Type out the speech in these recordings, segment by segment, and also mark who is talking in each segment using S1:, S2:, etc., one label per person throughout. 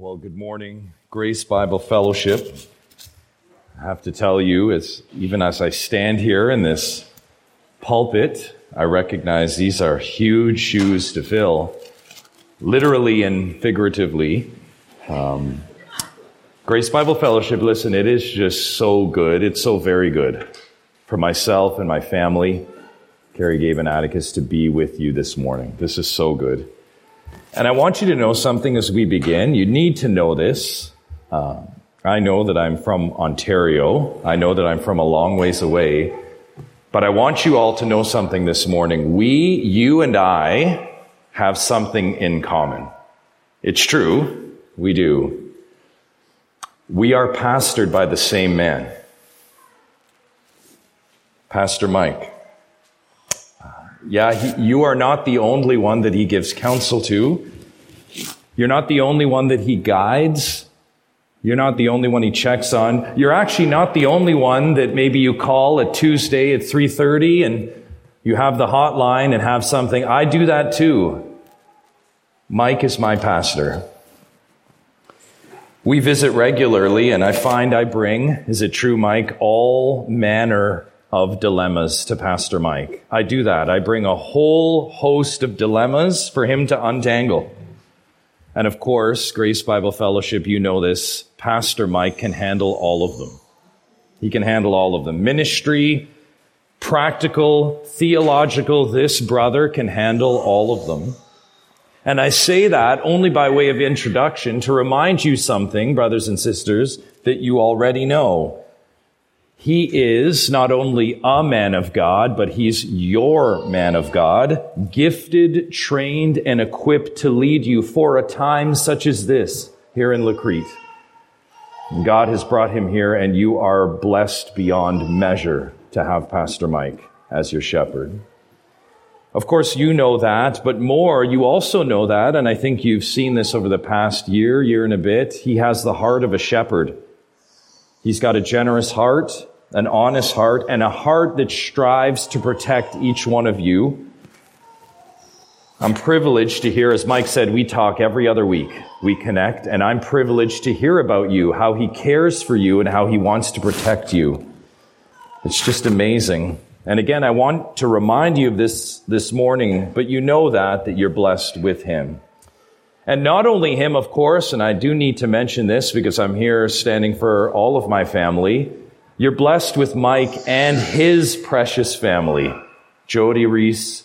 S1: Well, good morning, Grace Bible Fellowship. I have to tell you, as even as I stand here in this pulpit, I recognize these are huge shoes to fill, literally and figuratively. Um, Grace Bible Fellowship, listen, it is just so good. It's so very good for myself and my family, Carrie, Gabe, and Atticus, to be with you this morning. This is so good. And I want you to know something as we begin. You need to know this. Uh, I know that I'm from Ontario. I know that I'm from a long ways away. But I want you all to know something this morning. We, you and I, have something in common. It's true. We do. We are pastored by the same man. Pastor Mike. Yeah, he, you are not the only one that he gives counsel to. You're not the only one that he guides. You're not the only one he checks on. You're actually not the only one that maybe you call at Tuesday at 3:30 and you have the hotline and have something. I do that too. Mike is my pastor. We visit regularly and I find I bring, is it true, Mike, all manner of dilemmas to Pastor Mike. I do that. I bring a whole host of dilemmas for him to untangle. And of course, Grace Bible Fellowship, you know this, Pastor Mike can handle all of them. He can handle all of them. Ministry, practical, theological, this brother can handle all of them. And I say that only by way of introduction to remind you something, brothers and sisters, that you already know. He is not only a man of God, but he's your man of God, gifted, trained, and equipped to lead you for a time such as this here in La Crete. God has brought him here, and you are blessed beyond measure to have Pastor Mike as your shepherd. Of course, you know that, but more, you also know that, and I think you've seen this over the past year, year and a bit. He has the heart of a shepherd. He's got a generous heart, an honest heart, and a heart that strives to protect each one of you. I'm privileged to hear, as Mike said, we talk every other week. We connect, and I'm privileged to hear about you, how he cares for you, and how he wants to protect you. It's just amazing. And again, I want to remind you of this this morning, but you know that, that you're blessed with him. And not only him, of course, and I do need to mention this because I'm here standing for all of my family. You're blessed with Mike and his precious family, Jody Reese,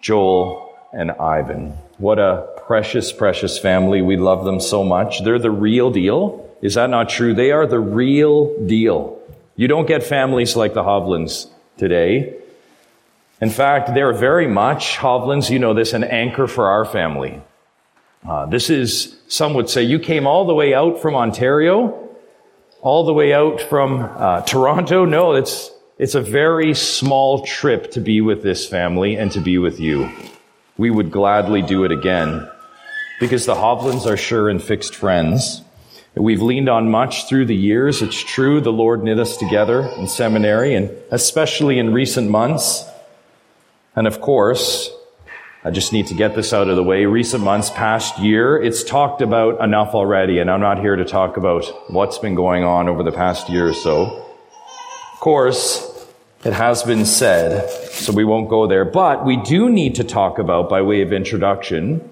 S1: Joel, and Ivan. What a precious, precious family. We love them so much. They're the real deal. Is that not true? They are the real deal. You don't get families like the Hovlands today. In fact, they're very much, Hovlands, you know this, an anchor for our family. Uh, this is, some would say, you came all the way out from Ontario, all the way out from uh, Toronto. No, it's, it's a very small trip to be with this family and to be with you. We would gladly do it again because the Hovlands are sure and fixed friends. We've leaned on much through the years. It's true, the Lord knit us together in seminary and especially in recent months. And of course, I just need to get this out of the way. Recent months, past year, it's talked about enough already, and I'm not here to talk about what's been going on over the past year or so. Of course, it has been said, so we won't go there, but we do need to talk about, by way of introduction,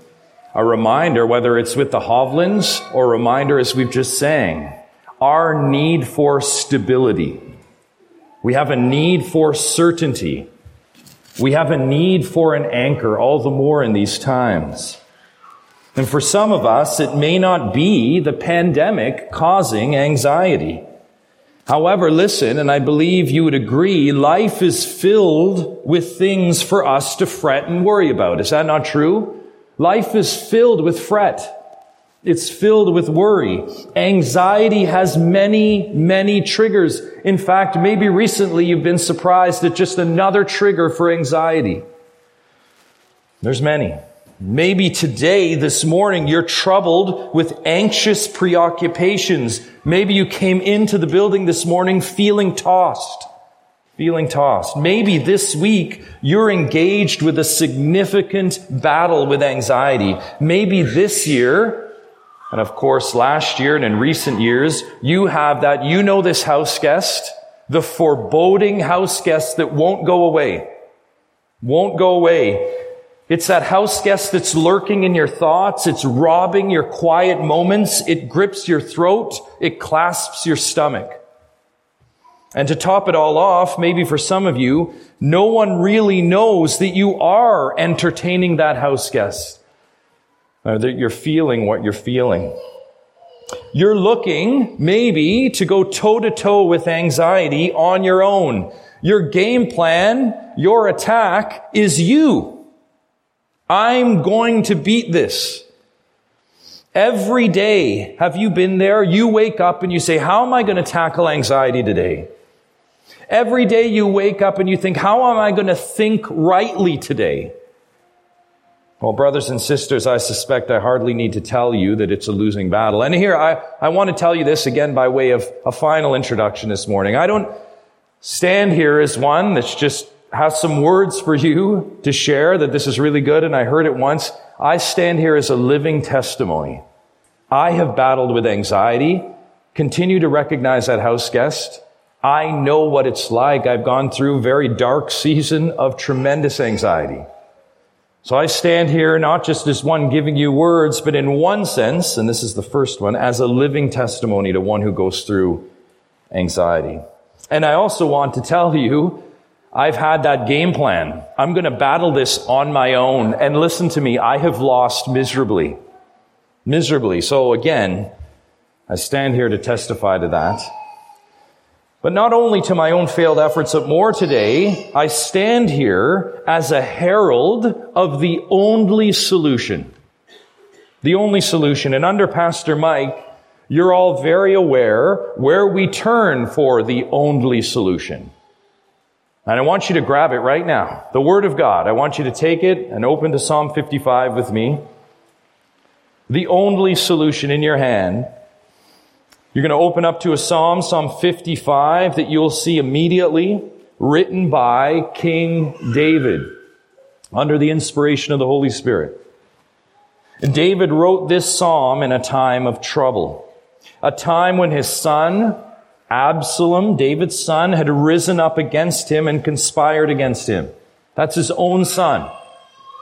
S1: a reminder, whether it's with the Hovlands or a reminder as we've just sang, our need for stability. We have a need for certainty. We have a need for an anchor all the more in these times. And for some of us, it may not be the pandemic causing anxiety. However, listen, and I believe you would agree, life is filled with things for us to fret and worry about. Is that not true? Life is filled with fret. It's filled with worry. Anxiety has many, many triggers. In fact, maybe recently you've been surprised at just another trigger for anxiety. There's many. Maybe today, this morning, you're troubled with anxious preoccupations. Maybe you came into the building this morning feeling tossed. Feeling tossed. Maybe this week you're engaged with a significant battle with anxiety. Maybe this year And of course, last year and in recent years, you have that, you know this house guest, the foreboding house guest that won't go away. Won't go away. It's that house guest that's lurking in your thoughts. It's robbing your quiet moments. It grips your throat. It clasps your stomach. And to top it all off, maybe for some of you, no one really knows that you are entertaining that house guest. Or that you're feeling what you're feeling. You're looking, maybe, to go toe to toe with anxiety on your own. Your game plan, your attack is you. I'm going to beat this. Every day, have you been there? You wake up and you say, how am I going to tackle anxiety today? Every day you wake up and you think, how am I going to think rightly today? Well, brothers and sisters, I suspect I hardly need to tell you that it's a losing battle. And here, I, I want to tell you this again by way of a final introduction this morning. I don't stand here as one that's just has some words for you to share that this is really good and I heard it once. I stand here as a living testimony. I have battled with anxiety, continue to recognize that house guest. I know what it's like. I've gone through a very dark season of tremendous anxiety. So I stand here not just as one giving you words, but in one sense, and this is the first one, as a living testimony to one who goes through anxiety. And I also want to tell you, I've had that game plan. I'm going to battle this on my own. And listen to me, I have lost miserably. Miserably. So again, I stand here to testify to that. But not only to my own failed efforts, but more today, I stand here as a herald of the only solution. The only solution. And under Pastor Mike, you're all very aware where we turn for the only solution. And I want you to grab it right now. The Word of God. I want you to take it and open to Psalm 55 with me. The only solution in your hand you're going to open up to a psalm, Psalm 55, that you'll see immediately written by King David under the inspiration of the Holy Spirit. David wrote this psalm in a time of trouble, a time when his son, Absalom, David's son, had risen up against him and conspired against him. That's his own son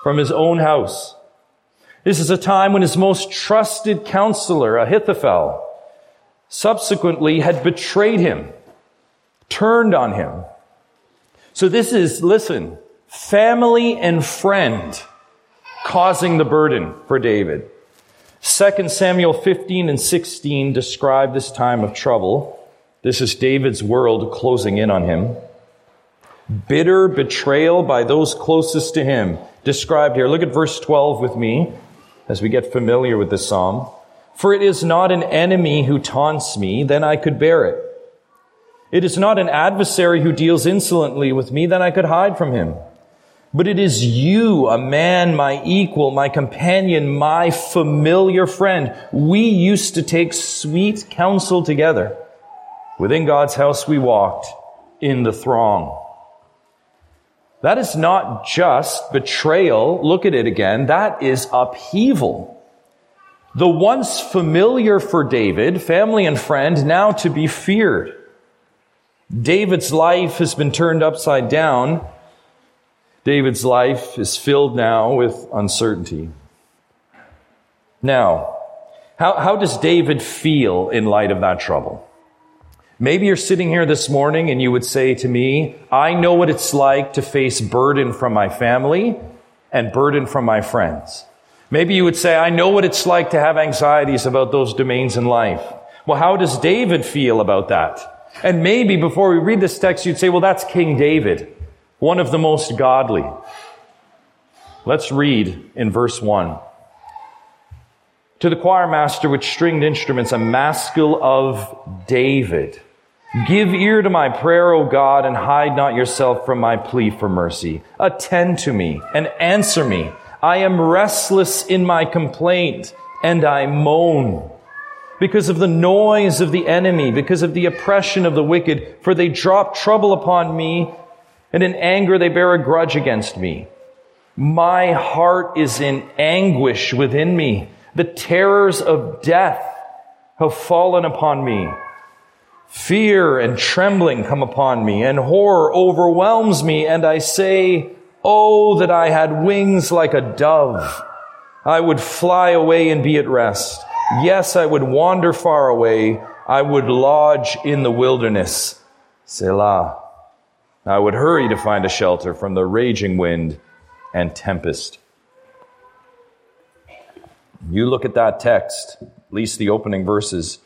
S1: from his own house. This is a time when his most trusted counselor, Ahithophel, subsequently had betrayed him, turned on him. So this is, listen, family and friend causing the burden for David. 2 Samuel 15 and 16 describe this time of trouble. This is David's world closing in on him. Bitter betrayal by those closest to him described here. Look at verse 12 with me as we get familiar with this psalm. For it is not an enemy who taunts me, then I could bear it. It is not an adversary who deals insolently with me, then I could hide from him. But it is you, a man, my equal, my companion, my familiar friend. We used to take sweet counsel together. Within God's house we walked in the throng. That is not just betrayal. Look at it again. That is upheaval. The once familiar for David, family and friend, now to be feared. David's life has been turned upside down. David's life is filled now with uncertainty. Now, how, how does David feel in light of that trouble? Maybe you're sitting here this morning and you would say to me, I know what it's like to face burden from my family and burden from my friends. Maybe you would say, I know what it's like to have anxieties about those domains in life. Well, how does David feel about that? And maybe before we read this text, you'd say, well, that's King David, one of the most godly. Let's read in verse 1. To the choir master with stringed instruments, a maskil of David. Give ear to my prayer, O God, and hide not yourself from my plea for mercy. Attend to me and answer me. I am restless in my complaint and I moan because of the noise of the enemy, because of the oppression of the wicked, for they drop trouble upon me and in anger they bear a grudge against me. My heart is in anguish within me. The terrors of death have fallen upon me. Fear and trembling come upon me, and horror overwhelms me, and I say, Oh, that I had wings like a dove. I would fly away and be at rest. Yes, I would wander far away. I would lodge in the wilderness. Selah. I would hurry to find a shelter from the raging wind and tempest. You look at that text, at least the opening verses.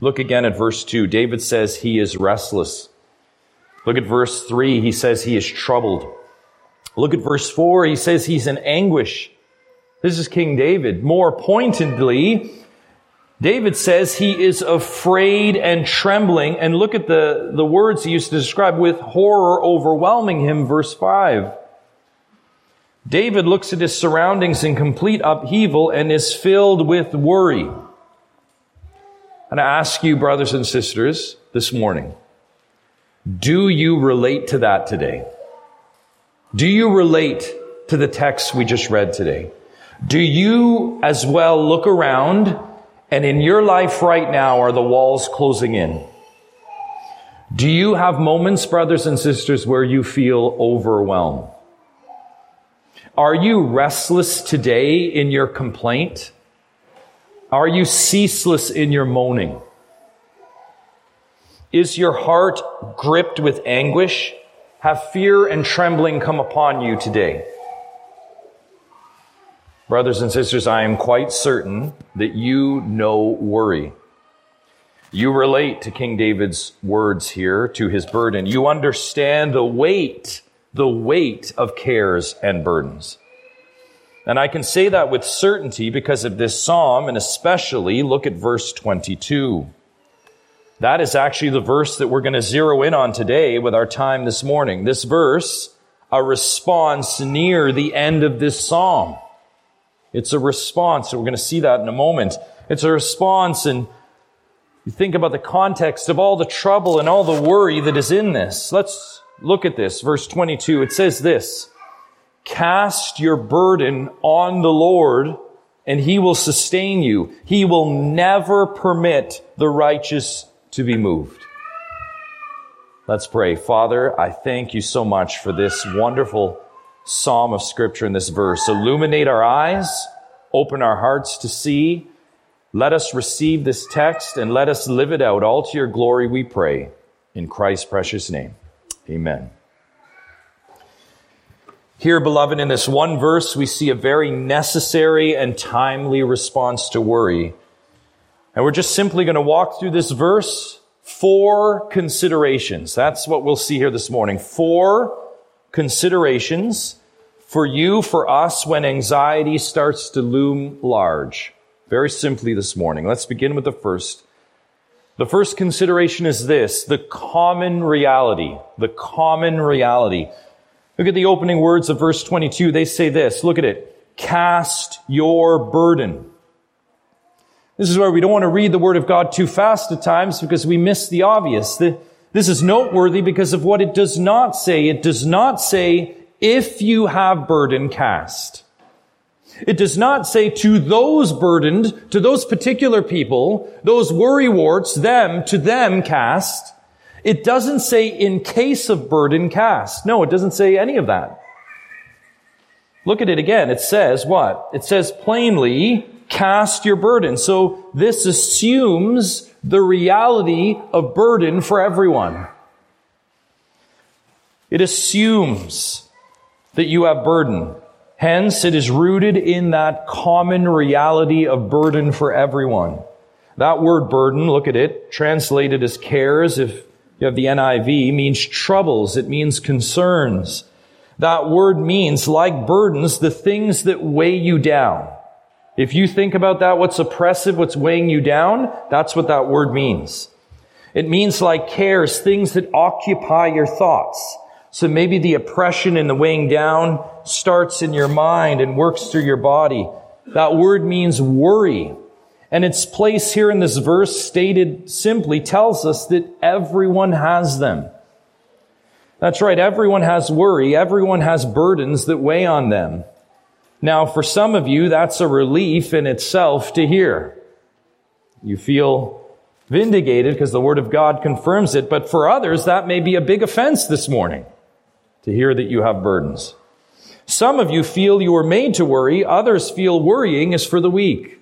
S1: Look again at verse 2. David says he is restless. Look at verse 3. He says he is troubled. Look at verse 4. He says he's in anguish. This is King David. More pointedly, David says he is afraid and trembling. And look at the, the words he used to describe with horror overwhelming him, verse 5. David looks at his surroundings in complete upheaval and is filled with worry. And I ask you, brothers and sisters, this morning, do you relate to that today? Do you relate to the text we just read today? Do you as well look around and in your life right now are the walls closing in? Do you have moments, brothers and sisters, where you feel overwhelmed? Are you restless today in your complaint? Are you ceaseless in your moaning? Is your heart gripped with anguish? Have fear and trembling come upon you today? Brothers and sisters, I am quite certain that you know worry. You relate to King David's words here, to his burden. You understand the weight the weight of cares and burdens. And I can say that with certainty because of this psalm, and especially look at verse 22. That is actually the verse that we're going to zero in on today with our time this morning. This verse, a response near the end of this psalm. It's a response, we're going to see that in a moment. It's a response, and you think about the context of all the trouble and all the worry that is in this. Let's Look at this, verse 22. It says this, cast your burden on the Lord and he will sustain you. He will never permit the righteous to be moved. Let's pray. Father, I thank you so much for this wonderful psalm of scripture in this verse. Illuminate our eyes, open our hearts to see. Let us receive this text and let us live it out all to your glory, we pray. In Christ's precious name. Amen. Here, beloved, in this one verse, we see a very necessary and timely response to worry. And we're just simply going to walk through this verse. Four considerations. That's what we'll see here this morning. Four considerations for you, for us, when anxiety starts to loom large. Very simply this morning. Let's begin with the first. The first consideration is this, the common reality. The common reality. Look at the opening words of verse 22. They say this. Look at it. Cast your burden. This is where we don't want to read the word of God too fast at times because we miss the obvious. This is noteworthy because of what it does not say. It does not say, if you have burden, cast. It does not say to those burdened, to those particular people, those worrywarts, them, to them cast. It doesn't say in case of burden cast. No, it doesn't say any of that. Look at it again. It says what? It says plainly, cast your burden. So this assumes the reality of burden for everyone. It assumes that you have burden. Hence, it is rooted in that common reality of burden for everyone. That word burden, look at it, translated as cares, if you have the NIV, means troubles. It means concerns. That word means, like burdens, the things that weigh you down. If you think about that, what's oppressive, what's weighing you down, that's what that word means. It means like cares, things that occupy your thoughts. So maybe the oppression and the weighing down starts in your mind and works through your body. That word means worry. And its place here in this verse stated simply tells us that everyone has them. That's right. Everyone has worry. Everyone has burdens that weigh on them. Now, for some of you, that's a relief in itself to hear. You feel vindicated because the Word of God confirms it, but for others, that may be a big offense this morning to hear that you have burdens. Some of you feel you were made to worry, others feel worrying is for the weak.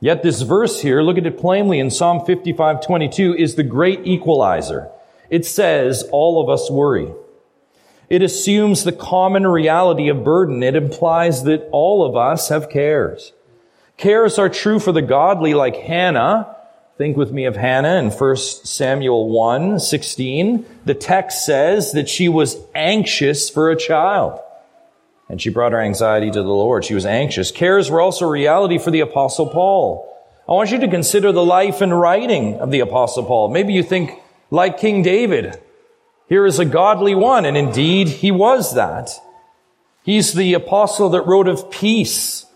S1: Yet this verse here, look at it plainly in Psalm 55, 22, is the great equalizer. It says, all of us worry. It assumes the common reality of burden. It implies that all of us have cares. Cares are true for the godly like Hannah. Think with me of Hannah in 1 Samuel 1, 16. The text says that she was anxious for a child. And she brought her anxiety to the Lord. She was anxious. Cares were also reality for the apostle Paul. I want you to consider the life and writing of the apostle Paul. Maybe you think like King David. Here is a godly one, and indeed he was that. He's the apostle that wrote of peace.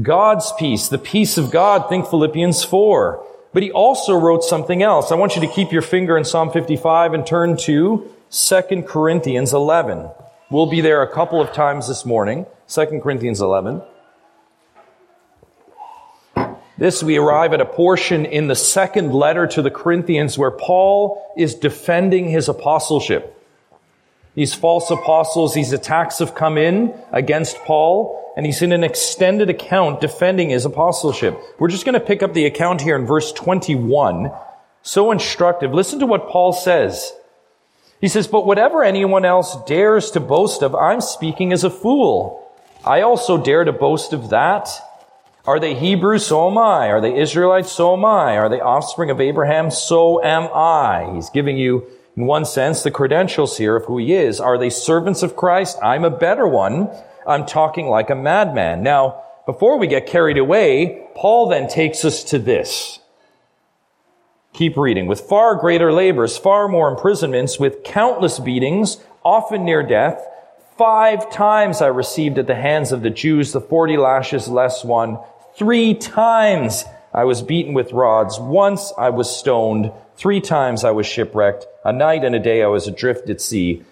S1: God's peace, the peace of God. Think Philippians 4. But he also wrote something else. I want you to keep your finger in Psalm 55 and turn to 2 Corinthians 11. We'll be there a couple of times this morning. 2 Corinthians 11. This, we arrive at a portion in the second letter to the Corinthians where Paul is defending his apostleship. These false apostles, these attacks have come in against Paul, and he's in an extended account defending his apostleship. We're just going to pick up the account here in verse 21. So instructive. Listen to what Paul says. He says, But whatever anyone else dares to boast of, I'm speaking as a fool. I also dare to boast of that. Are they Hebrews? So am I. Are they Israelites? So am I. Are they offspring of Abraham? So am I. He's giving you, in one sense, the credentials here of who he is. Are they servants of Christ? I'm a better one. I'm talking like a madman. Now, before we get carried away, Paul then takes us to this. Keep reading. With far greater labors, far more imprisonments, with countless beatings, often near death. Five times I received at the hands of the Jews the forty lashes less one. Three times I was beaten with rods. Once I was stoned. Three times I was shipwrecked. A night and a day I was adrift at sea.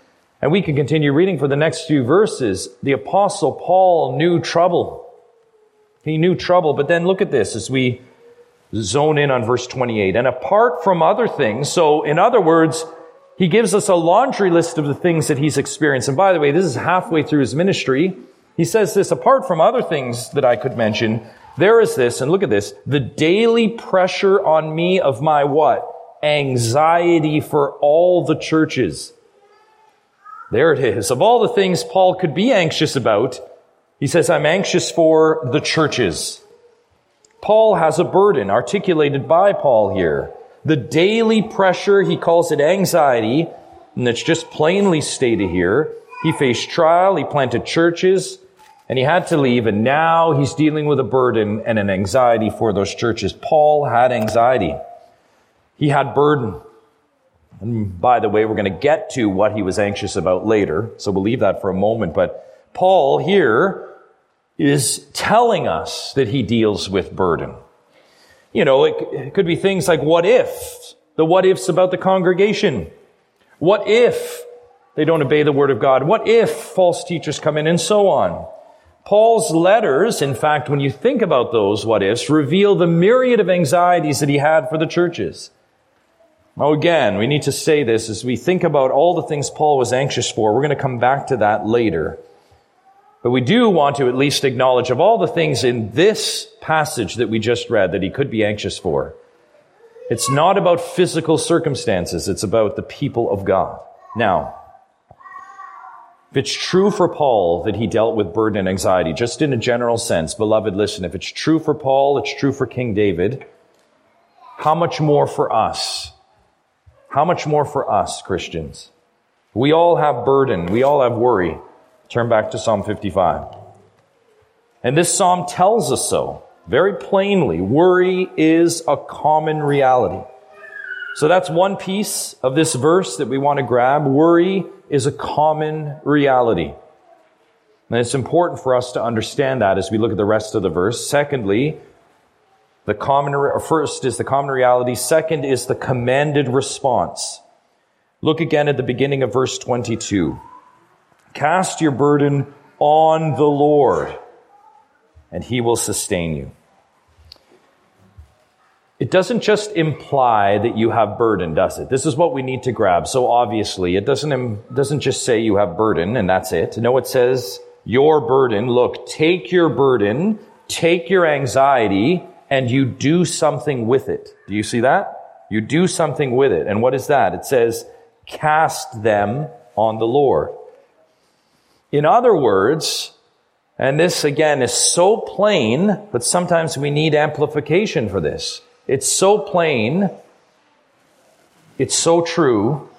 S1: And we can continue reading for the next few verses. The apostle Paul knew trouble. He knew trouble. But then look at this as we zone in on verse 28. And apart from other things, so in other words, he gives us a laundry list of the things that he's experienced. And by the way, this is halfway through his ministry. He says this, apart from other things that I could mention, there is this, and look at this, the daily pressure on me of my what? Anxiety for all the churches. There it is. Of all the things Paul could be anxious about, he says, I'm anxious for the churches. Paul has a burden articulated by Paul here. The daily pressure, he calls it anxiety, and it's just plainly stated here. He faced trial, he planted churches, and he had to leave, and now he's dealing with a burden and an anxiety for those churches. Paul had anxiety. He had burden. And by the way, we're going to get to what he was anxious about later, so we'll leave that for a moment. But Paul here is telling us that he deals with burden. You know, it, could be things like what if? The what ifs about the congregation. What if they don't obey the word of God? What if false teachers come in and so on? Paul's letters, in fact, when you think about those what ifs, reveal the myriad of anxieties that he had for the churches. Now again, we need to say this as we think about all the things Paul was anxious for. We're going to come back to that later. But we do want to at least acknowledge of all the things in this passage that we just read that he could be anxious for. It's not about physical circumstances. It's about the people of God. Now, if it's true for Paul that he dealt with burden and anxiety, just in a general sense, beloved, listen, if it's true for Paul, it's true for King David, how much more for us? How much more for us, Christians? We all have burden. We all have worry. Turn back to Psalm 55. And this psalm tells us so very plainly. Worry is a common reality. So that's one piece of this verse that we want to grab. Worry is a common reality. And it's important for us to understand that as we look at the rest of the verse. Secondly, the common, first is the common reality. Second is the commanded response. Look again at the beginning of verse 22. Cast your burden on the Lord, and he will sustain you. It doesn't just imply that you have burden, does it? This is what we need to grab. So obviously, it doesn't, doesn't just say you have burden and that's it. No, it says your burden. Look, take your burden, take your anxiety, and you do something with it. Do you see that? You do something with it. And what is that? It says, cast them on the Lord. In other words, and this again is so plain, but sometimes we need amplification for this. It's so plain, it's so true,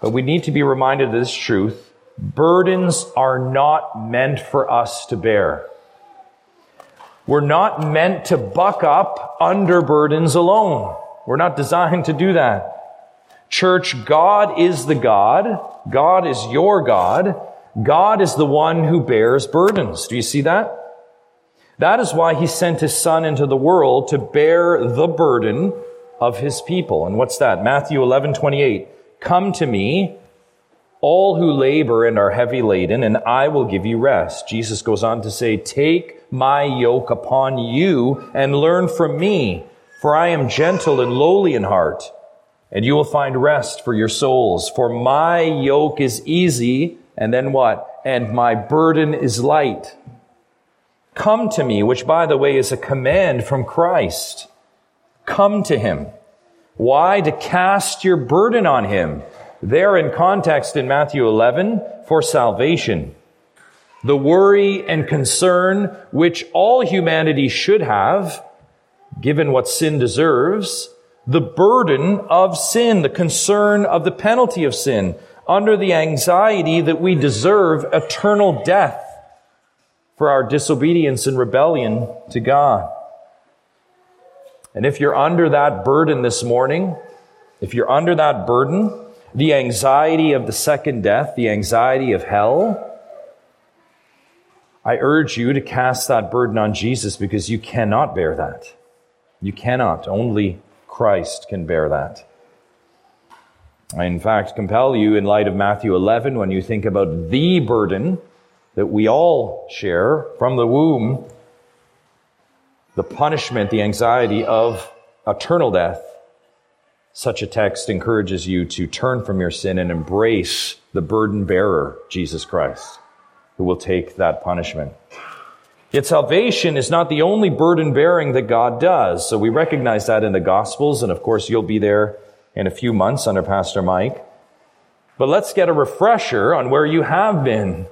S1: but we need to be reminded of this truth. Burdens are not meant for us to bear. We're not meant to buck up under burdens alone. We're not designed to do that. Church, God is the God. God is your God. God is the one who bears burdens. Do you see that? That is why he sent his son into the world to bear the burden of his people. And what's that? Matthew 11, 28. Come to me, all who labor and are heavy laden, and I will give you rest. Jesus goes on to say, take my yoke upon you and learn from me, for I am gentle and lowly in heart, and you will find rest for your souls. For my yoke is easy, and then what? And my burden is light. Come to me, which by the way is a command from Christ. Come to him. Why? To cast your burden on him. There in context in Matthew 11 for salvation. The worry and concern which all humanity should have, given what sin deserves, the burden of sin, the concern of the penalty of sin, under the anxiety that we deserve eternal death for our disobedience and rebellion to God. And if you're under that burden this morning, if you're under that burden, the anxiety of the second death, the anxiety of hell, I urge you to cast that burden on Jesus because you cannot bear that. You cannot. Only Christ can bear that. I, in fact, compel you in light of Matthew 11 when you think about the burden that we all share from the womb the punishment, the anxiety of eternal death. Such a text encourages you to turn from your sin and embrace the burden bearer, Jesus Christ, who will take that punishment. Yet salvation is not the only burden bearing that God does. So we recognize that in the Gospels, and of course you'll be there in a few months under Pastor Mike. But let's get a refresher on where you have been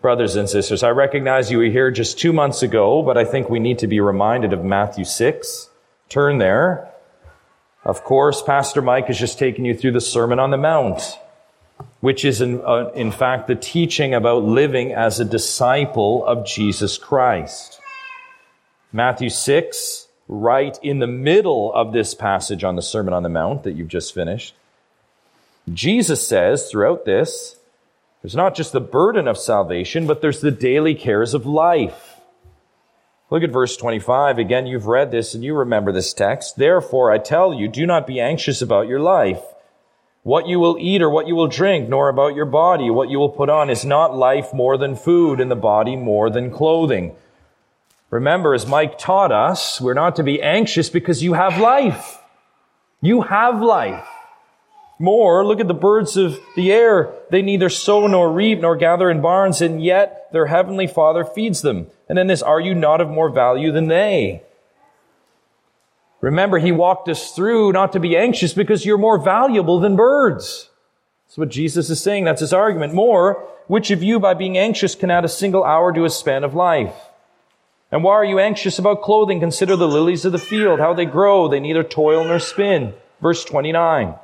S1: brothers and sisters. I recognize you were here just two months ago, but I think we need to be reminded of Matthew 6. Turn there. Of course, Pastor Mike has just taken you through the Sermon on the Mount, which is in, uh, in fact the teaching about living as a disciple of Jesus Christ. Matthew 6, right in the middle of this passage on the Sermon on the Mount that you've just finished. Jesus says throughout this, there's not just the burden of salvation, but there's the daily cares of life. Look at verse 25. Again, you've read this and you remember this text. Therefore, I tell you, do not be anxious about your life, what you will eat or what you will drink, nor about your body, what you will put on. Is not life more than food and the body more than clothing? Remember, as Mike taught us, we're not to be anxious because you have life. You have life. More, look at the birds of the air. They neither sow nor reap nor gather in barns, and yet their heavenly Father feeds them. And then this, are you not of more value than they? Remember, he walked us through not to be anxious because you're more valuable than birds. That's what Jesus is saying. That's his argument. More, which of you by being anxious can add a single hour to a span of life? And why are you anxious about clothing? Consider the lilies of the field, how they grow. They neither toil nor spin. Verse 29.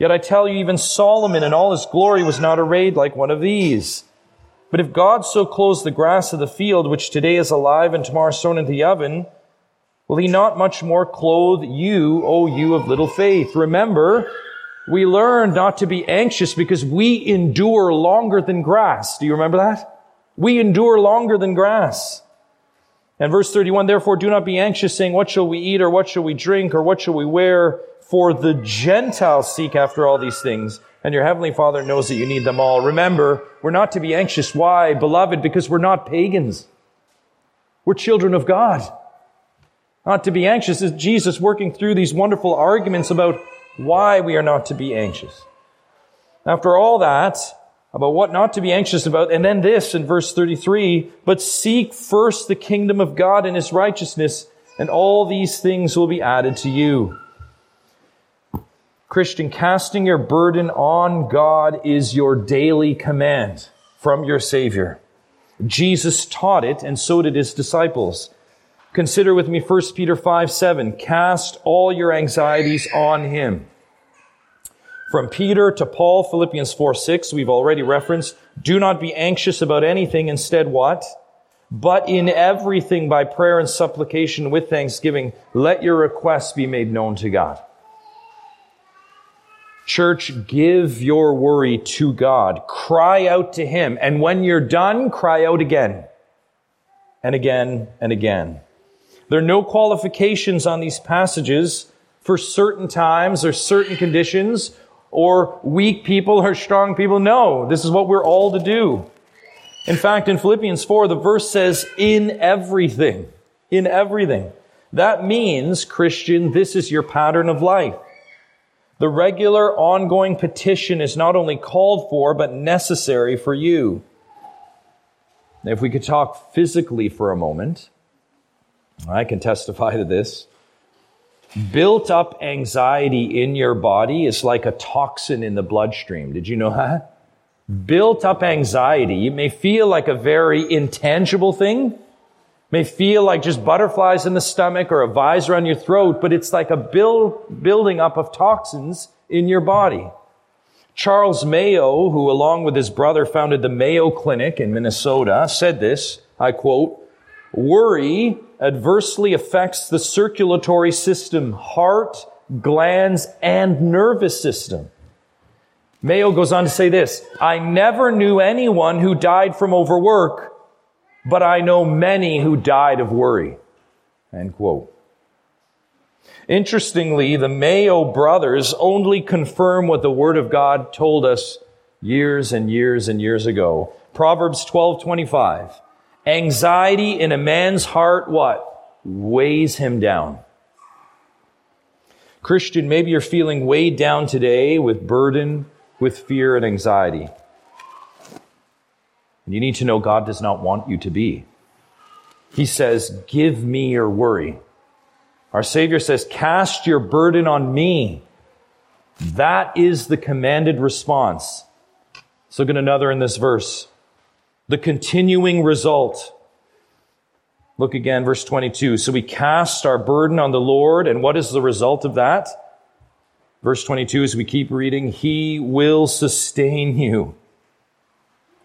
S1: Yet I tell you, even Solomon in all his glory was not arrayed like one of these. But if God so clothes the grass of the field, which today is alive and tomorrow thrown into the oven, will he not much more clothe you, O you of little faith? Remember, we learn not to be anxious because we endure longer than grass. Do you remember that? We endure longer than grass. And verse 31, therefore do not be anxious saying, what shall we eat or what shall we drink or what shall we wear? For the Gentiles seek after all these things, and your heavenly Father knows that you need them all. Remember, we're not to be anxious. Why, beloved? Because we're not pagans. We're children of God. Not to be anxious is Jesus working through these wonderful arguments about why we are not to be anxious. After all that, about what not to be anxious about, and then this in verse 33, but seek first the kingdom of God and his righteousness, and all these things will be added to you. Christian, casting your burden on God is your daily command from your Savior. Jesus taught it, and so did his disciples. Consider with me 1 Peter 5 7. Cast all your anxieties on him. From Peter to Paul, Philippians 4 6, we've already referenced. Do not be anxious about anything. Instead, what? But in everything by prayer and supplication with thanksgiving, let your requests be made known to God. Church, give your worry to God. Cry out to Him. And when you're done, cry out again. And again and again. There are no qualifications on these passages for certain times or certain conditions or weak people or strong people. No, this is what we're all to do. In fact, in Philippians 4, the verse says, in everything. In everything. That means, Christian, this is your pattern of life. The regular ongoing petition is not only called for, but necessary for you. If we could talk physically for a moment, I can testify to this. Built up anxiety in your body is like a toxin in the bloodstream. Did you know that? Built up anxiety, it may feel like a very intangible thing, may feel like just butterflies in the stomach or a visor on your throat, but it's like a build, building up of toxins in your body. Charles Mayo, who along with his brother founded the Mayo Clinic in Minnesota, said this, I quote, worry adversely affects the circulatory system, heart, glands, and nervous system. Mayo goes on to say this, I never knew anyone who died from overwork but I know many who died of worry. End quote. Interestingly, the Mayo brothers only confirm what the Word of God told us years and years and years ago. Proverbs 12:25. Anxiety in a man's heart what? Weighs him down. Christian, maybe you're feeling weighed down today with burden, with fear and anxiety. And you need to know God does not want you to be. He says, Give me your worry. Our Savior says, Cast your burden on me. That is the commanded response. Let's look at another in this verse. The continuing result. Look again, verse 22. So we cast our burden on the Lord, and what is the result of that? Verse 22, as we keep reading, He will sustain you.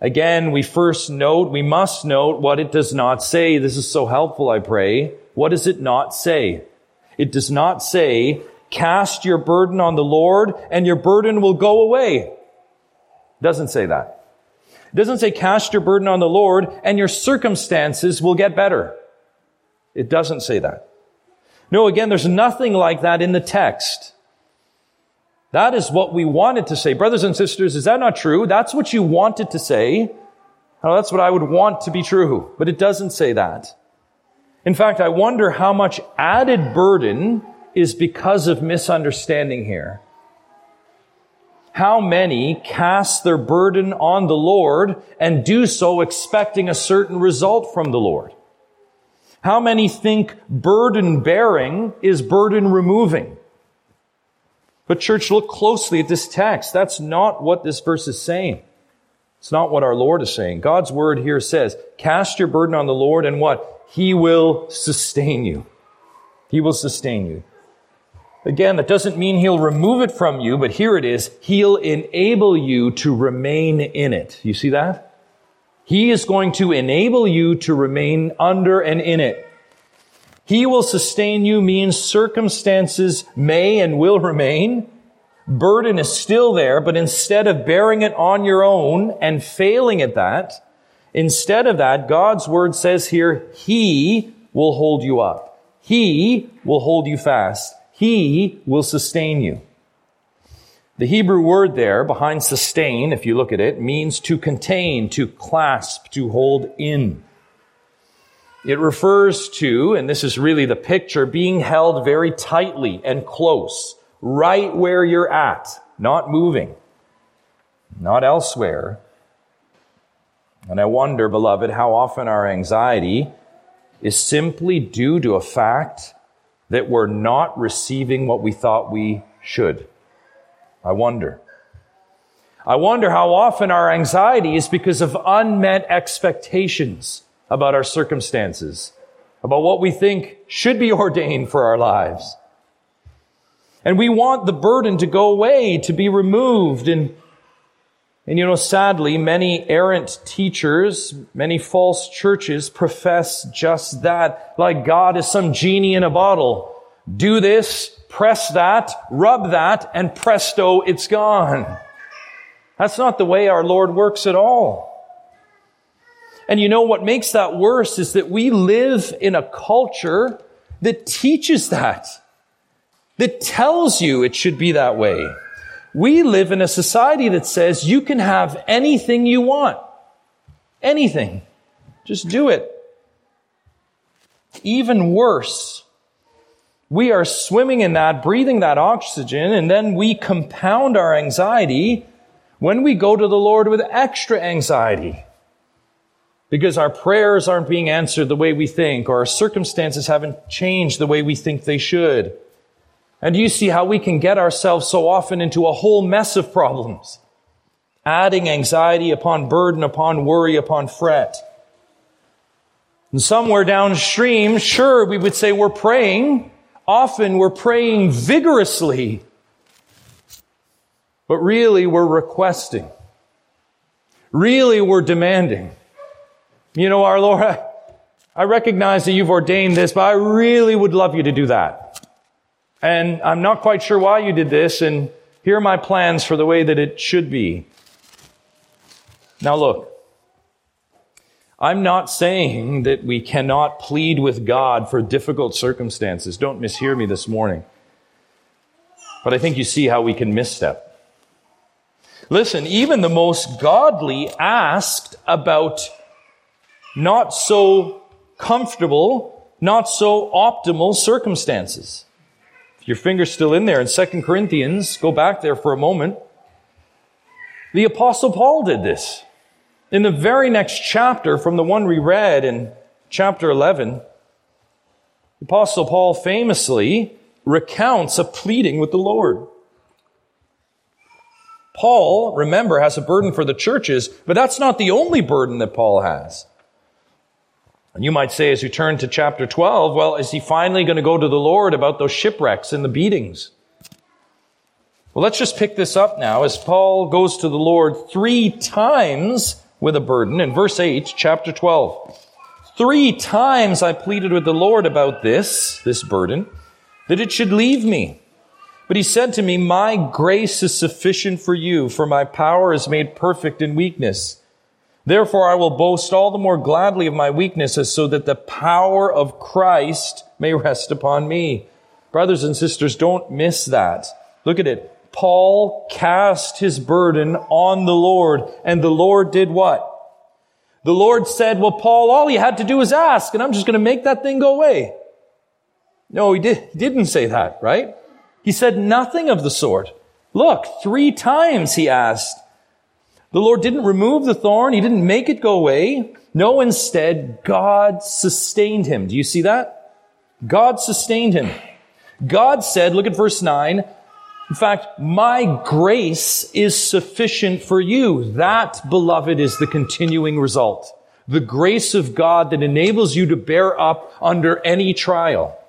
S1: Again, we first note, we must note what it does not say. This is so helpful, I pray. What does it not say? It does not say, cast your burden on the Lord and your burden will go away. It doesn't say that. It doesn't say cast your burden on the Lord and your circumstances will get better. It doesn't say that. No, again, there's nothing like that in the text. That is what we wanted to say. Brothers and sisters, is that not true? That's what you wanted to say. Well, that's what I would want to be true, but it doesn't say that. In fact, I wonder how much added burden is because of misunderstanding here. How many cast their burden on the Lord and do so expecting a certain result from the Lord? How many think burden bearing is burden removing? But church, look closely at this text. That's not what this verse is saying. It's not what our Lord is saying. God's word here says, cast your burden on the Lord and what? He will sustain you. He will sustain you. Again, that doesn't mean he'll remove it from you, but here it is. He'll enable you to remain in it. You see that? He is going to enable you to remain under and in it. He will sustain you means circumstances may and will remain. Burden is still there, but instead of bearing it on your own and failing at that, instead of that, God's word says here, He will hold you up. He will hold you fast. He will sustain you. The Hebrew word there behind sustain, if you look at it, means to contain, to clasp, to hold in. It refers to, and this is really the picture, being held very tightly and close, right where you're at, not moving, not elsewhere. And I wonder, beloved, how often our anxiety is simply due to a fact that we're not receiving what we thought we should. I wonder. I wonder how often our anxiety is because of unmet expectations about our circumstances, about what we think should be ordained for our lives. And we want the burden to go away, to be removed. And, and you know, sadly, many errant teachers, many false churches profess just that, like God is some genie in a bottle. Do this, press that, rub that, and presto, it's gone. That's not the way our Lord works at all. And you know what makes that worse is that we live in a culture that teaches that, that tells you it should be that way. We live in a society that says you can have anything you want. Anything. Just do it. Even worse, we are swimming in that, breathing that oxygen, and then we compound our anxiety when we go to the Lord with extra anxiety because our prayers aren't being answered the way we think, or our circumstances haven't changed the way we think they should. And you see how we can get ourselves so often into a whole mess of problems, adding anxiety upon burden, upon worry, upon fret. And somewhere downstream, sure, we would say we're praying. Often we're praying vigorously. But really, we're requesting. Really, we're demanding. You know, our Lord, I, recognize that you've ordained this, but I really would love you to do that. And I'm not quite sure why you did this, and here are my plans for the way that it should be. Now look, I'm not saying that we cannot plead with God for difficult circumstances. Don't mishear me this morning. But I think you see how we can misstep. Listen, even the most godly asked about not so comfortable, not so optimal circumstances. If your finger's still in there in 2 Corinthians, go back there for a moment. The apostle Paul did this. In the very next chapter from the one we read in chapter 11, the apostle Paul famously recounts a pleading with the Lord. Paul, remember, has a burden for the churches, but that's not the only burden that Paul has. And you might say, as you turn to chapter 12, well, is he finally going to go to the Lord about those shipwrecks and the beatings? Well, let's just pick this up now as Paul goes to the Lord three times with a burden in verse 8, chapter 12. Three times I pleaded with the Lord about this, this burden, that it should leave me. But he said to me, My grace is sufficient for you, for my power is made perfect in weakness. Therefore, I will boast all the more gladly of my weaknesses so that the power of Christ may rest upon me. Brothers and sisters, don't miss that. Look at it. Paul cast his burden on the Lord, and the Lord did what? The Lord said, well, Paul, all he had to do was ask, and I'm just going to make that thing go away. No, he, did, he didn't say that, right? He said nothing of the sort. Look, three times he asked, the Lord didn't remove the thorn. He didn't make it go away. No, instead, God sustained him. Do you see that? God sustained him. God said, look at verse 9, in fact, my grace is sufficient for you. That, beloved, is the continuing result. The grace of God that enables you to bear up under any trial.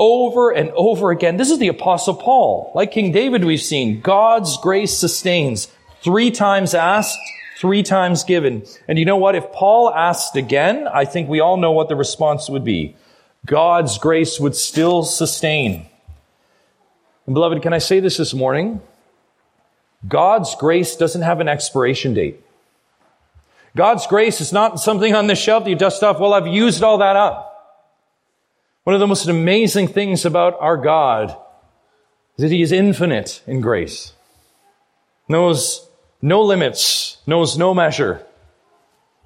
S1: Over and over again. This is the apostle Paul. Like King David we've seen, God's grace sustains. Three times asked, three times given. And you know what? If Paul asked again, I think we all know what the response would be. God's grace would still sustain. And beloved, can I say this this morning? God's grace doesn't have an expiration date. God's grace is not something on the shelf that you dust off. Well, I've used all that up. One of the most amazing things about our God is that He is infinite in grace, knows no limits, knows no measure.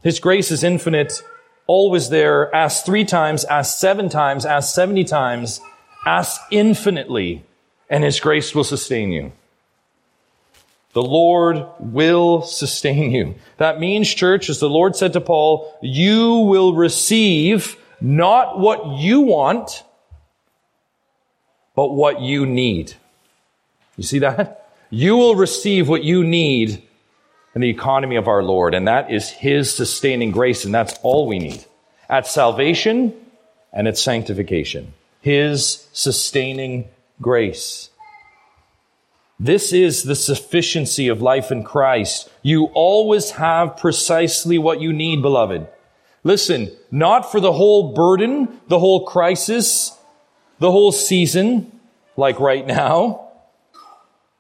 S1: His grace is infinite, always there. Ask three times, ask seven times, ask 70 times, ask infinitely, and His grace will sustain you. The Lord will sustain you. That means, church, as the Lord said to Paul, you will receive not what you want, but what you need. You see that? You will receive what you need in the economy of our Lord, and that is His sustaining grace, and that's all we need. At salvation and at sanctification. His sustaining grace. This is the sufficiency of life in Christ. You always have precisely what you need, beloved. Listen, not for the whole burden, the whole crisis, the whole season, like right now.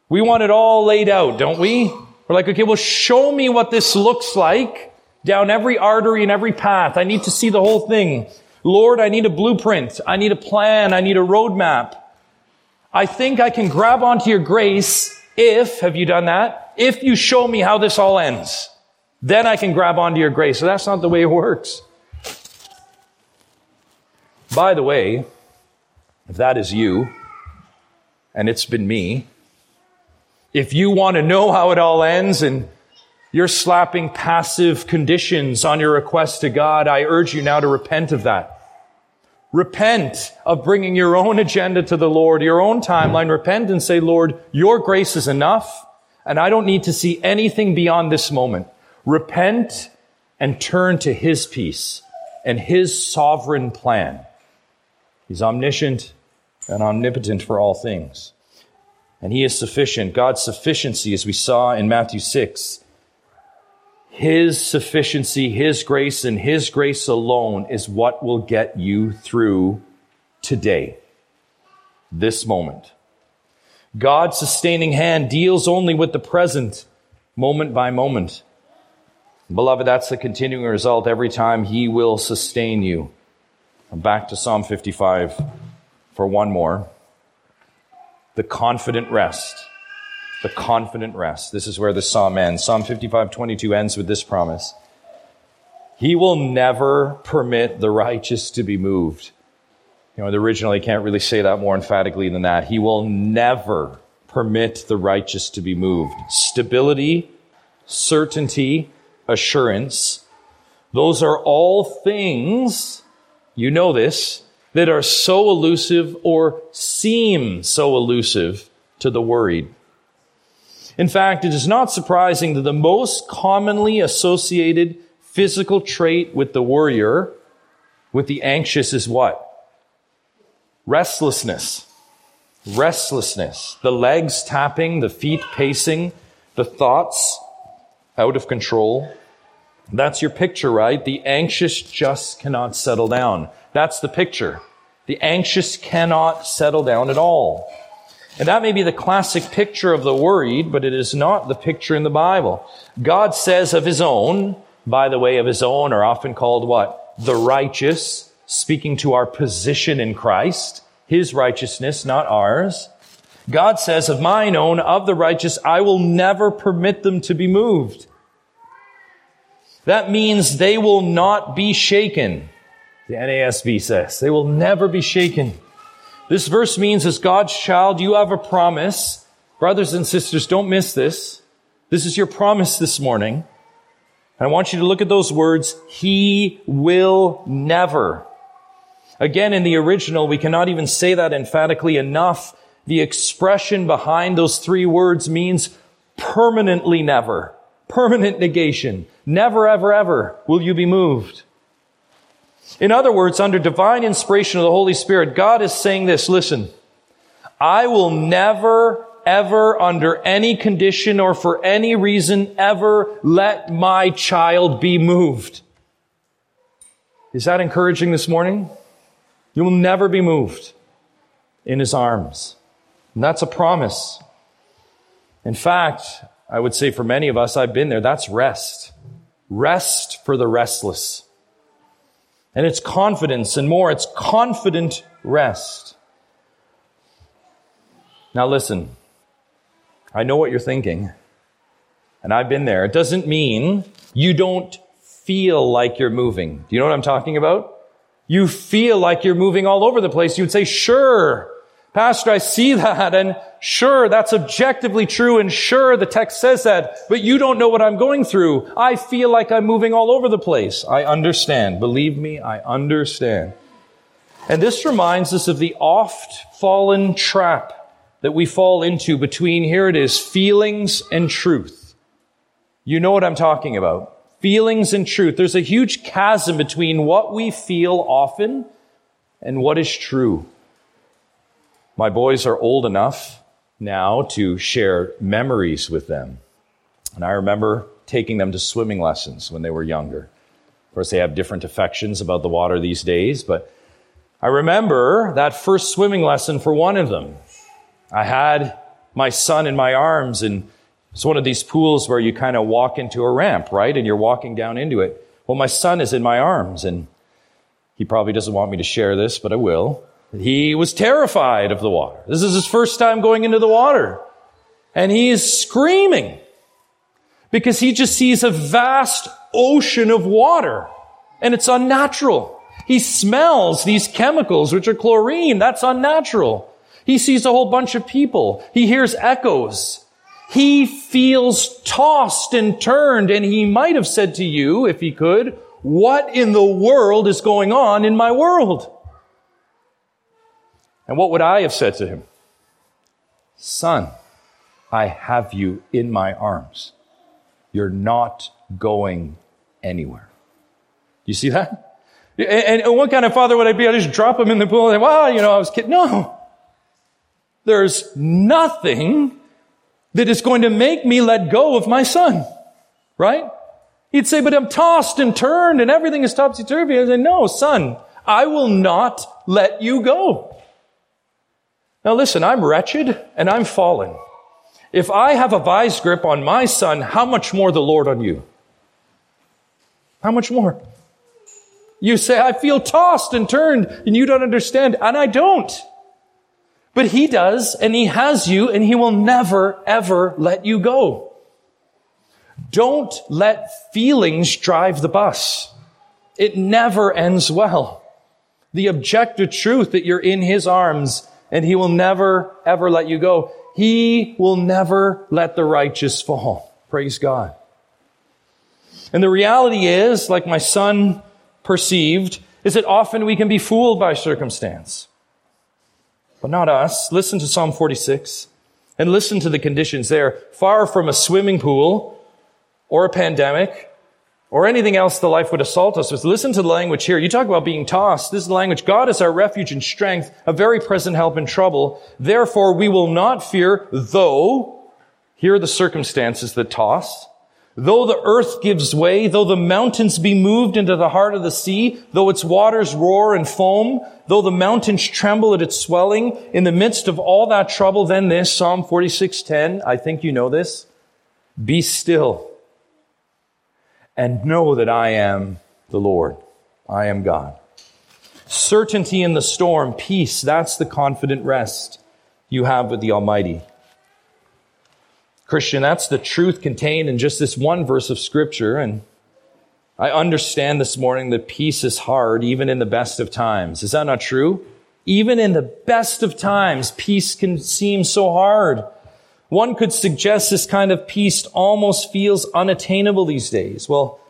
S1: We want it all laid out, don't we? We're like, okay, well, show me what this looks like down every artery and every path. I need to see the whole thing. Lord, I need a blueprint. I need a plan. I need a roadmap. I think I can grab onto your grace if, have you done that? If you show me how this all ends. Then I can grab onto your grace. So that's not the way it works. By the way, if that is you, and it's been me, if you want to know how it all ends and you're slapping passive conditions on your request to God, I urge you now to repent of that. Repent of bringing your own agenda to the Lord, your own timeline. Repent and say, Lord, your grace is enough, and I don't need to see anything beyond this moment. Repent and turn to His peace and His sovereign plan. He's omniscient and omnipotent for all things. And He is sufficient. God's sufficiency, as we saw in Matthew 6, His sufficiency, His grace, and His grace alone is what will get you through today, this moment. God's sustaining hand deals only with the present, moment by moment. Beloved, that's the continuing result every time He will sustain you. Back to Psalm 55 for one more. The confident rest. The confident rest. This is where the psalm ends. Psalm 55 22 ends with this promise He will never permit the righteous to be moved. You know, the original, can't really say that more emphatically than that. He will never permit the righteous to be moved. Stability, certainty, assurance. Those are all things, you know this, that are so elusive or seem so elusive to the worried. In fact, it is not surprising that the most commonly associated physical trait with the worrier, with the anxious, is what? Restlessness. Restlessness. The legs tapping, the feet pacing, the thoughts out of control. That's your picture, right? The anxious just cannot settle down. That's the picture. The anxious cannot settle down at all. And that may be the classic picture of the worried, but it is not the picture in the Bible. God says of his own, by the way, of his own are often called what? The righteous, speaking to our position in Christ, his righteousness, not ours. God says, of mine own, of the righteous, I will never permit them to be moved. That means they will not be shaken. The NASB says they will never be shaken. This verse means as God's child, you have a promise. Brothers and sisters, don't miss this. This is your promise this morning. I want you to look at those words. He will never. Again, in the original, we cannot even say that emphatically enough. The expression behind those three words means permanently never. Permanent negation. Never, ever, ever will you be moved. In other words, under divine inspiration of the Holy Spirit, God is saying this, listen, I will never, ever, under any condition or for any reason, ever let my child be moved. Is that encouraging this morning? You will never be moved in his arms. And that's a promise. In fact, I would say for many of us, I've been there, that's rest. Rest for the restless. And it's confidence and more. It's confident rest. Now listen. I know what you're thinking. And I've been there. It doesn't mean you don't feel like you're moving. Do you know what I'm talking about? You feel like you're moving all over the place. You would say, sure, Pastor, I see that. And sure, that's objectively true. And sure, the text says that, but you don't know what I'm going through. I feel like I'm moving all over the place. I understand. Believe me, I understand. And this reminds us of the oft fallen trap that we fall into between, here it is, feelings and truth. You know what I'm talking about feelings and truth. There's a huge chasm between what we feel often and what is true. My boys are old enough now to share memories with them. And I remember taking them to swimming lessons when they were younger. Of course, they have different affections about the water these days, but I remember that first swimming lesson for one of them. I had my son in my arms and it's one of these pools where you kind of walk into a ramp, right? And you're walking down into it. Well, my son is in my arms and he probably doesn't want me to share this, but I will. He was terrified of the water. This is his first time going into the water. And he is screaming because he just sees a vast ocean of water and it's unnatural. He smells these chemicals, which are chlorine. That's unnatural. He sees a whole bunch of people. He hears echoes. He feels tossed and turned, and he might have said to you, if he could, what in the world is going on in my world? And what would I have said to him? Son, I have you in my arms. You're not going anywhere. You see that? And, and what kind of father would I be? I'd just drop him in the pool and well, you know, I was kidding. No. There's nothing that is going to make me let go of my son. Right? He'd say, but I'm tossed and turned and everything is topsy-turvy. I say, no, son, I will not let you go. Now listen, I'm wretched and I'm fallen. If I have a vice grip on my son, how much more the Lord on you? How much more? You say, I feel tossed and turned and you don't understand. And I don't. But he does, and he has you, and he will never, ever let you go. Don't let feelings drive the bus. It never ends well. The objective truth that you're in his arms and he will never, ever let you go. He will never let the righteous fall. Praise God. And the reality is, like my son perceived, is that often we can be fooled by circumstance but not us. Listen to Psalm 46 and listen to the conditions there. Far from a swimming pool or a pandemic or anything else the life would assault us with. Listen to the language here. You talk about being tossed. This is the language. God is our refuge and strength, a very present help in trouble. Therefore, we will not fear, though, here are the circumstances that toss. Though the earth gives way, though the mountains be moved into the heart of the sea, though its waters roar and foam, though the mountains tremble at its swelling, in the midst of all that trouble, then this, Psalm 46:10, I think you know this, be still and know that I am the Lord. I am God. Certainty in the storm, peace, that's the confident rest you have with the Almighty. Christian, that's the truth contained in just this one verse of scripture. And I understand this morning that peace is hard, even in the best of times. Is that not true? Even in the best of times, peace can seem so hard. One could suggest this kind of peace almost feels unattainable these days. Well,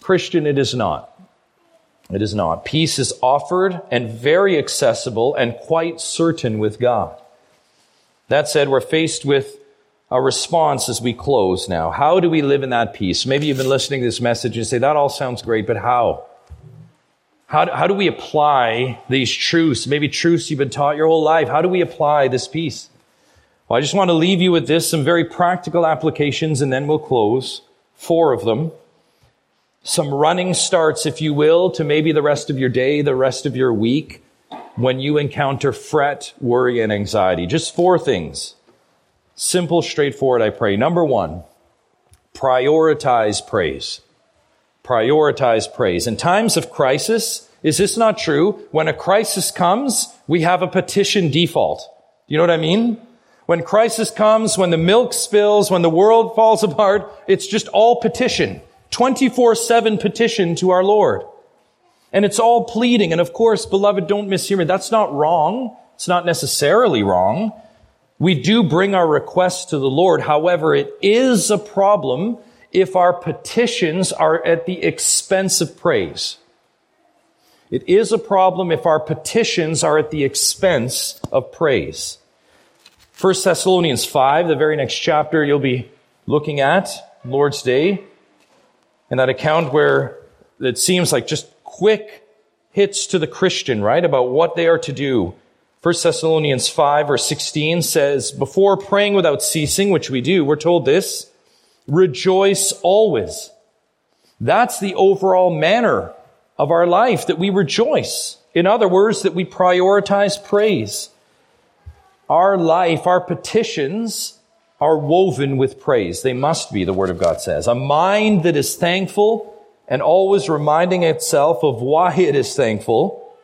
S1: Christian, it is not. It is not. Peace is offered and very accessible and quite certain with God. That said, we're faced with a response as we close now. How do we live in that peace? Maybe you've been listening to this message and say, that all sounds great, but how? How do, how do we apply these truths? Maybe truths you've been taught your whole life. How do we apply this peace? Well, I just want to leave you with this, some very practical applications, and then we'll close. Four of them. Some running starts, if you will, to maybe the rest of your day, the rest of your week, when you encounter fret, worry, and anxiety. Just four things Simple, straightforward, I pray. Number one, prioritize praise. Prioritize praise. In times of crisis, is this not true? When a crisis comes, we have a petition default. Do you know what I mean? When crisis comes, when the milk spills, when the world falls apart, it's just all petition. 24-7 petition to our Lord. And it's all pleading. And of course, beloved, don't mishear me. That's not wrong. It's not necessarily wrong. We do bring our requests to the Lord. However, it is a problem if our petitions are at the expense of praise. It is a problem if our petitions are at the expense of praise. 1 Thessalonians 5, the very next chapter you'll be looking at, Lord's Day, and that account where it seems like just quick hits to the Christian, right, about what they are to do. 1 Thessalonians 5 verse 16 says, before praying without ceasing, which we do, we're told this, rejoice always. That's the overall manner of our life, that we rejoice. In other words, that we prioritize praise. Our life, our petitions are woven with praise. They must be, the Word of God says. A mind that is thankful and always reminding itself of why it is thankful,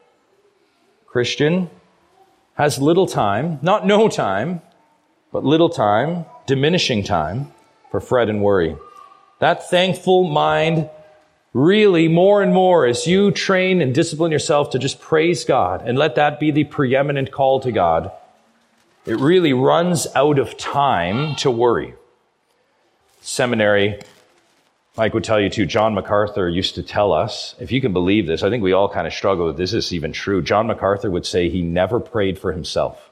S1: Christian, has little time, not no time, but little time, diminishing time for fret and worry. That thankful mind really more and more as you train and discipline yourself to just praise God and let that be the preeminent call to God, it really runs out of time to worry. Seminary, Mike would tell you too, John MacArthur used to tell us, if you can believe this, I think we all kind of struggle with this is even true. John MacArthur would say he never prayed for himself.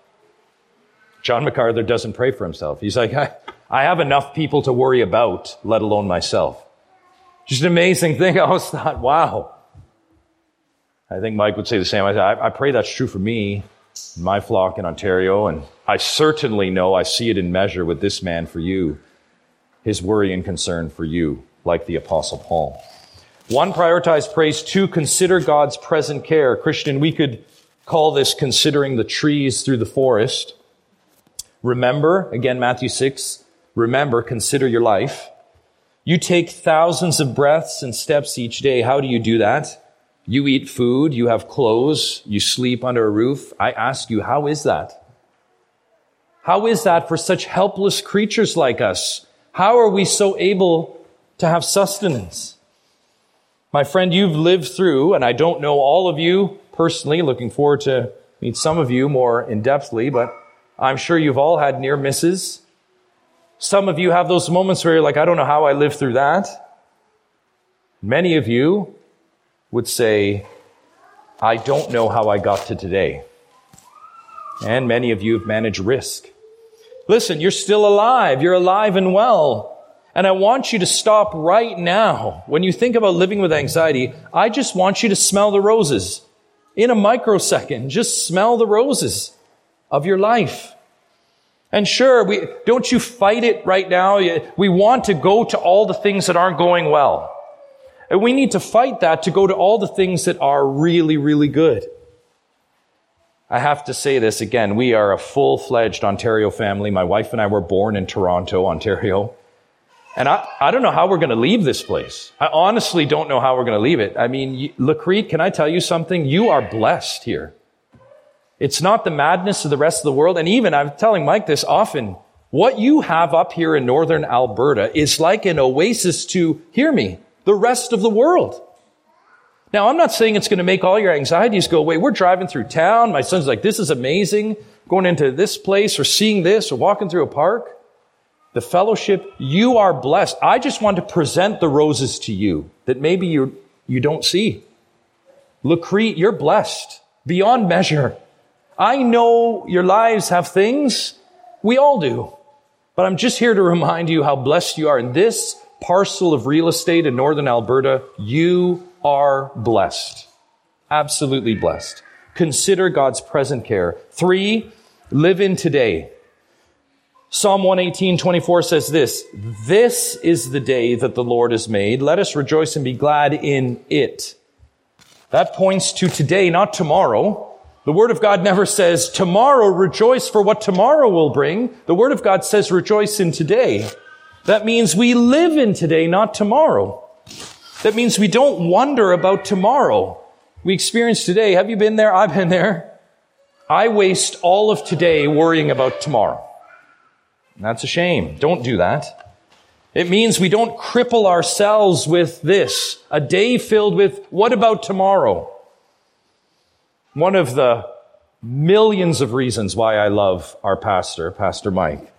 S1: John MacArthur doesn't pray for himself. He's like, I, I have enough people to worry about, let alone myself. Just an amazing thing. I always thought, wow. I think Mike would say the same. I, I pray that's true for me, my flock in Ontario, and I certainly know I see it in measure with this man for you, his worry and concern for you, like the Apostle Paul. One, prioritize praise. Two, consider God's present care. Christian, we could call this considering the trees through the forest. Remember, again, Matthew 6, remember, consider your life. You take thousands of breaths and steps each day. How do you do that? You eat food, you have clothes, you sleep under a roof. I ask you, how is that? How is that for such helpless creatures like us? How are we so able to have sustenance? My friend, you've lived through, and I don't know all of you personally, looking forward to meet some of you more in depthly, but I'm sure you've all had near misses. Some of you have those moments where you're like, I don't know how I lived through that. Many of you would say, I don't know how I got to today. And many of you have managed risk. Listen, you're still alive. You're alive and well. And I want you to stop right now. When you think about living with anxiety, I just want you to smell the roses. In a microsecond, just smell the roses of your life. And sure, we, don't you fight it right now. We want to go to all the things that aren't going well. And we need to fight that to go to all the things that are really, really good. I have to say this again. We are a full-fledged Ontario family. My wife and I were born in Toronto, Ontario. And I, I don't know how we're going to leave this place. I honestly don't know how we're going to leave it. I mean, La Crete, can I tell you something? You are blessed here. It's not the madness of the rest of the world. And even, I'm telling Mike this often, what you have up here in northern Alberta is like an oasis to, hear me, the rest of the world. Now, I'm not saying it's going to make all your anxieties go away. We're driving through town. My son's like, this is amazing. Going into this place or seeing this or walking through a park. The fellowship, you are blessed. I just want to present the roses to you that maybe you, you don't see. La Crete, you're blessed beyond measure. I know your lives have things. We all do. But I'm just here to remind you how blessed you are. In this parcel of real estate in northern Alberta, you are blessed. Absolutely blessed. Consider God's present care. Three, live in today. Psalm 118, 24 says this, This is the day that the Lord has made. Let us rejoice and be glad in it. That points to today, not tomorrow. The Word of God never says, tomorrow rejoice for what tomorrow will bring. The Word of God says rejoice in today. That means we live in today, not tomorrow. That means we don't wonder about tomorrow. We experience today. Have you been there? I've been there. I waste all of today worrying about tomorrow. That's a shame. Don't do that. It means we don't cripple ourselves with this. A day filled with, what about tomorrow? One of the millions of reasons why I love our pastor, Pastor Mike.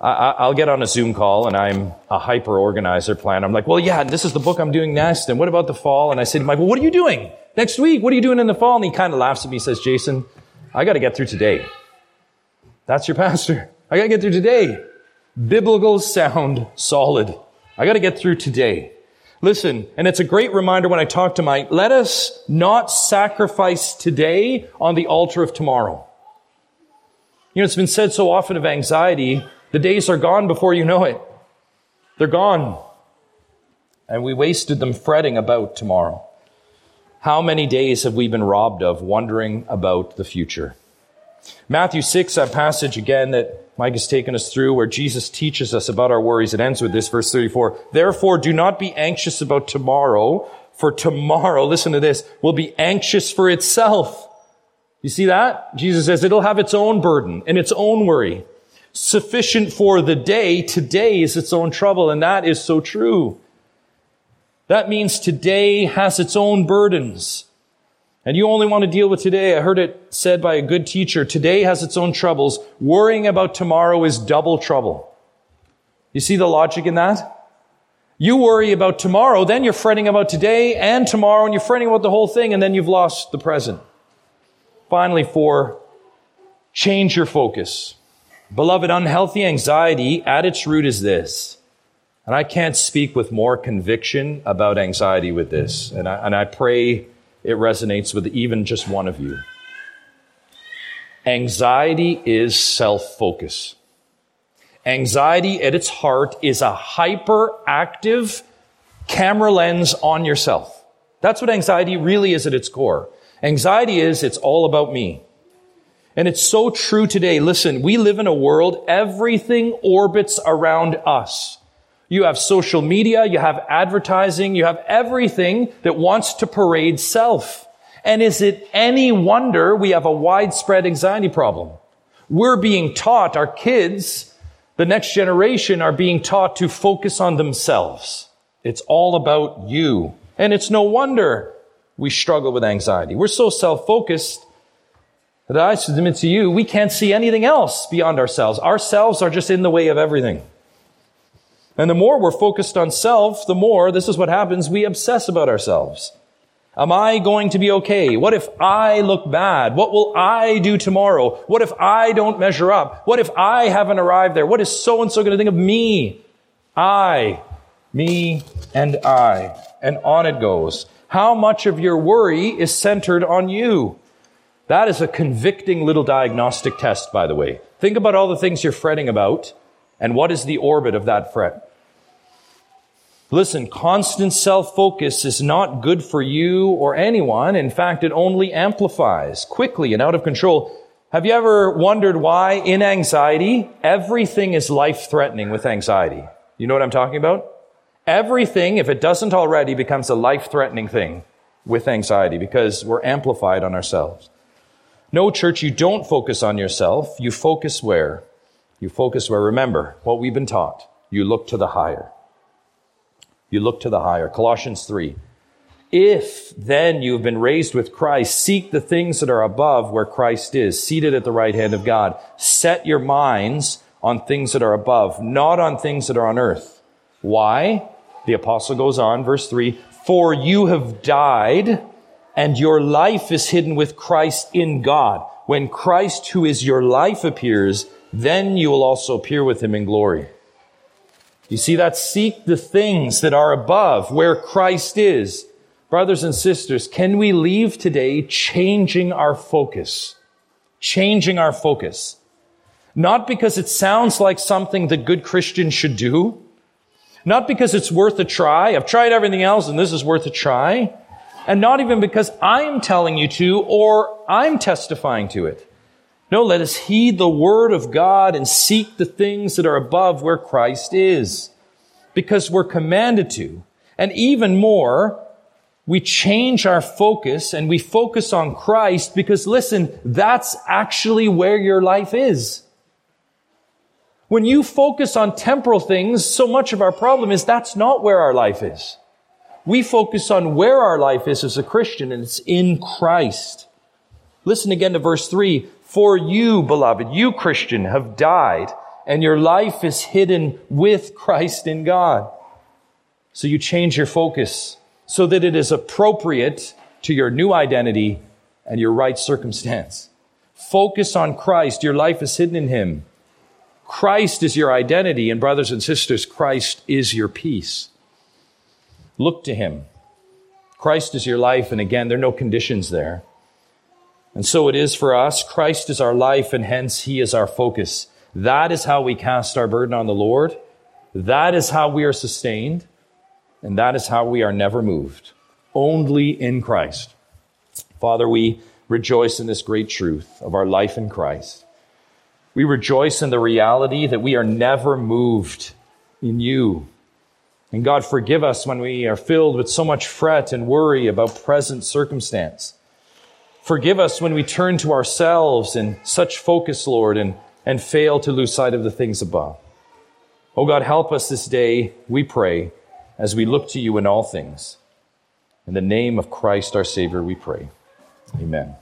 S1: I, will get on a Zoom call and I'm a hyper organizer planner. I'm like, well, yeah, this is the book I'm doing next. And what about the fall? And I say to Mike, well, what are you doing next week? What are you doing in the fall? And he kind of laughs at me, and says, Jason, I got to get through today. That's your pastor. I got to get through today. Biblical sound solid. I got to get through today. Listen, and it's a great reminder when I talk to Mike, let us not sacrifice today on the altar of tomorrow. You know, it's been said so often of anxiety, the days are gone before you know it. They're gone. And we wasted them fretting about tomorrow. How many days have we been robbed of wondering about the future? Matthew 6, that passage again that Mike has taken us through where Jesus teaches us about our worries. It ends with this, verse 34. Therefore, do not be anxious about tomorrow, for tomorrow, listen to this, will be anxious for itself. You see that? Jesus says it'll have its own burden and its own worry. Sufficient for the day, today is its own trouble, and that is so true. That means today has its own burdens. And you only want to deal with today. I heard it said by a good teacher, today has its own troubles. Worrying about tomorrow is double trouble. You see the logic in that? You worry about tomorrow, then you're fretting about today and tomorrow, and you're fretting about the whole thing, and then you've lost the present. Finally, four, change your focus. Beloved, unhealthy anxiety at its root is this. And I can't speak with more conviction about anxiety with this. And I, and I pray it resonates with even just one of you. Anxiety is self focus. Anxiety at its heart is a hyperactive camera lens on yourself. That's what anxiety really is at its core. Anxiety is, it's all about me. And it's so true today. Listen, we live in a world, everything orbits around us. You have social media, you have advertising, you have everything that wants to parade self. And is it any wonder we have a widespread anxiety problem? We're being taught, our kids, the next generation are being taught to focus on themselves. It's all about you. And it's no wonder we struggle with anxiety. We're so self-focused that I submit to you, we can't see anything else beyond ourselves. Ourselves are just in the way of everything. And the more we're focused on self, the more, this is what happens, we obsess about ourselves. Am I going to be okay? What if I look bad? What will I do tomorrow? What if I don't measure up? What if I haven't arrived there? What is so and so going to think of me? I, me, and I. And on it goes. How much of your worry is centered on you? That is a convicting little diagnostic test, by the way. Think about all the things you're fretting about and what is the orbit of that fret? Listen, constant self-focus is not good for you or anyone. In fact, it only amplifies quickly and out of control. Have you ever wondered why in anxiety, everything is life-threatening with anxiety? You know what I'm talking about? Everything, if it doesn't already, becomes a life-threatening thing with anxiety because we're amplified on ourselves. No, church, you don't focus on yourself. You focus where? You focus where, remember what we've been taught. You look to the higher. You look to the higher. Colossians 3. If then you have been raised with Christ, seek the things that are above where Christ is, seated at the right hand of God. Set your minds on things that are above, not on things that are on earth. Why? The apostle goes on, verse 3 For you have died, and your life is hidden with Christ in God. When Christ, who is your life, appears, then you will also appear with him in glory. You see that? Seek the things that are above, where Christ is. Brothers and sisters, can we leave today changing our focus? Changing our focus. Not because it sounds like something that good Christians should do. Not because it's worth a try. I've tried everything else and this is worth a try. And not even because I'm telling you to or I'm testifying to it. No, let us heed the word of God and seek the things that are above where Christ is. Because we're commanded to. And even more, we change our focus and we focus on Christ because listen, that's actually where your life is. When you focus on temporal things, so much of our problem is that's not where our life is. We focus on where our life is as a Christian and it's in Christ. Listen again to verse three. For you, beloved, you Christian have died and your life is hidden with Christ in God. So you change your focus so that it is appropriate to your new identity and your right circumstance. Focus on Christ. Your life is hidden in Him. Christ is your identity, and brothers and sisters, Christ is your peace. Look to Him. Christ is your life, and again, there are no conditions there. And so it is for us. Christ is our life, and hence He is our focus. That is how we cast our burden on the Lord. That is how we are sustained. And that is how we are never moved. Only in Christ. Father, we rejoice in this great truth of our life in Christ. We rejoice in the reality that we are never moved in you. And God, forgive us when we are filled with so much fret and worry about present circumstance. Forgive us when we turn to ourselves in such focus, Lord, and, and fail to lose sight of the things above. Oh God, help us this day, we pray as we look to you in all things. In the name of Christ our Savior, we pray. Amen.